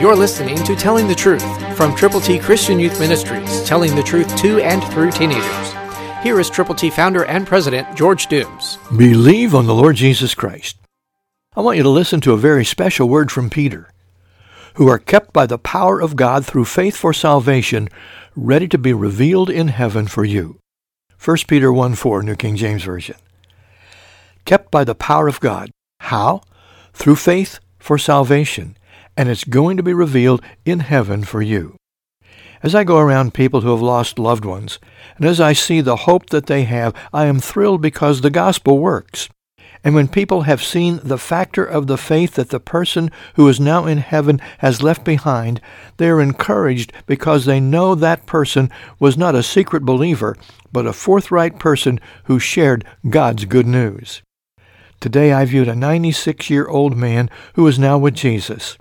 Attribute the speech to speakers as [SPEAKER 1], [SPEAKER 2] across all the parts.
[SPEAKER 1] You're listening to Telling the Truth from Triple T Christian Youth Ministries, telling the truth to and through teenagers. Here is Triple T founder and president George Dooms.
[SPEAKER 2] Believe on the Lord Jesus Christ. I want you to listen to a very special word from Peter. Who are kept by the power of God through faith for salvation, ready to be revealed in heaven for you. 1 Peter 1 4, New King James Version. Kept by the power of God. How? Through faith for salvation, and it's going to be revealed in heaven for you. As I go around people who have lost loved ones, and as I see the hope that they have, I am thrilled because the gospel works. And when people have seen the factor of the faith that the person who is now in heaven has left behind, they are encouraged because they know that person was not a secret believer, but a forthright person who shared God's good news. Today I viewed a 96-year-old man who is now with Jesus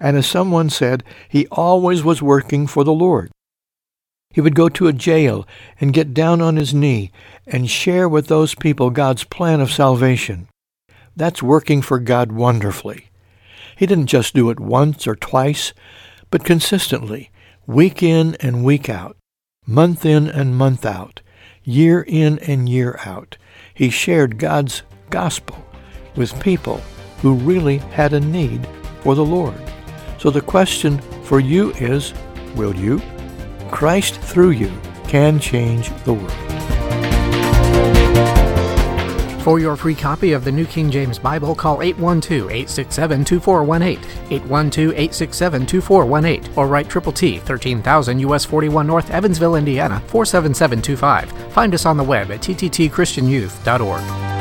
[SPEAKER 2] and as someone said, he always was working for the Lord. He would go to a jail and get down on his knee and share with those people God's plan of salvation. That's working for God wonderfully. He didn't just do it once or twice, but consistently, week in and week out, month in and month out, year in and year out. He shared God's gospel with people who really had a need for the Lord. So the question for you is, will you? Christ through you can change the world.
[SPEAKER 1] For your free copy of the New King James Bible, call 812-867-2418, 812-867-2418, or write Triple T, 13000 US 41 North, Evansville, Indiana, 47725. Find us on the web at tttchristianyouth.org.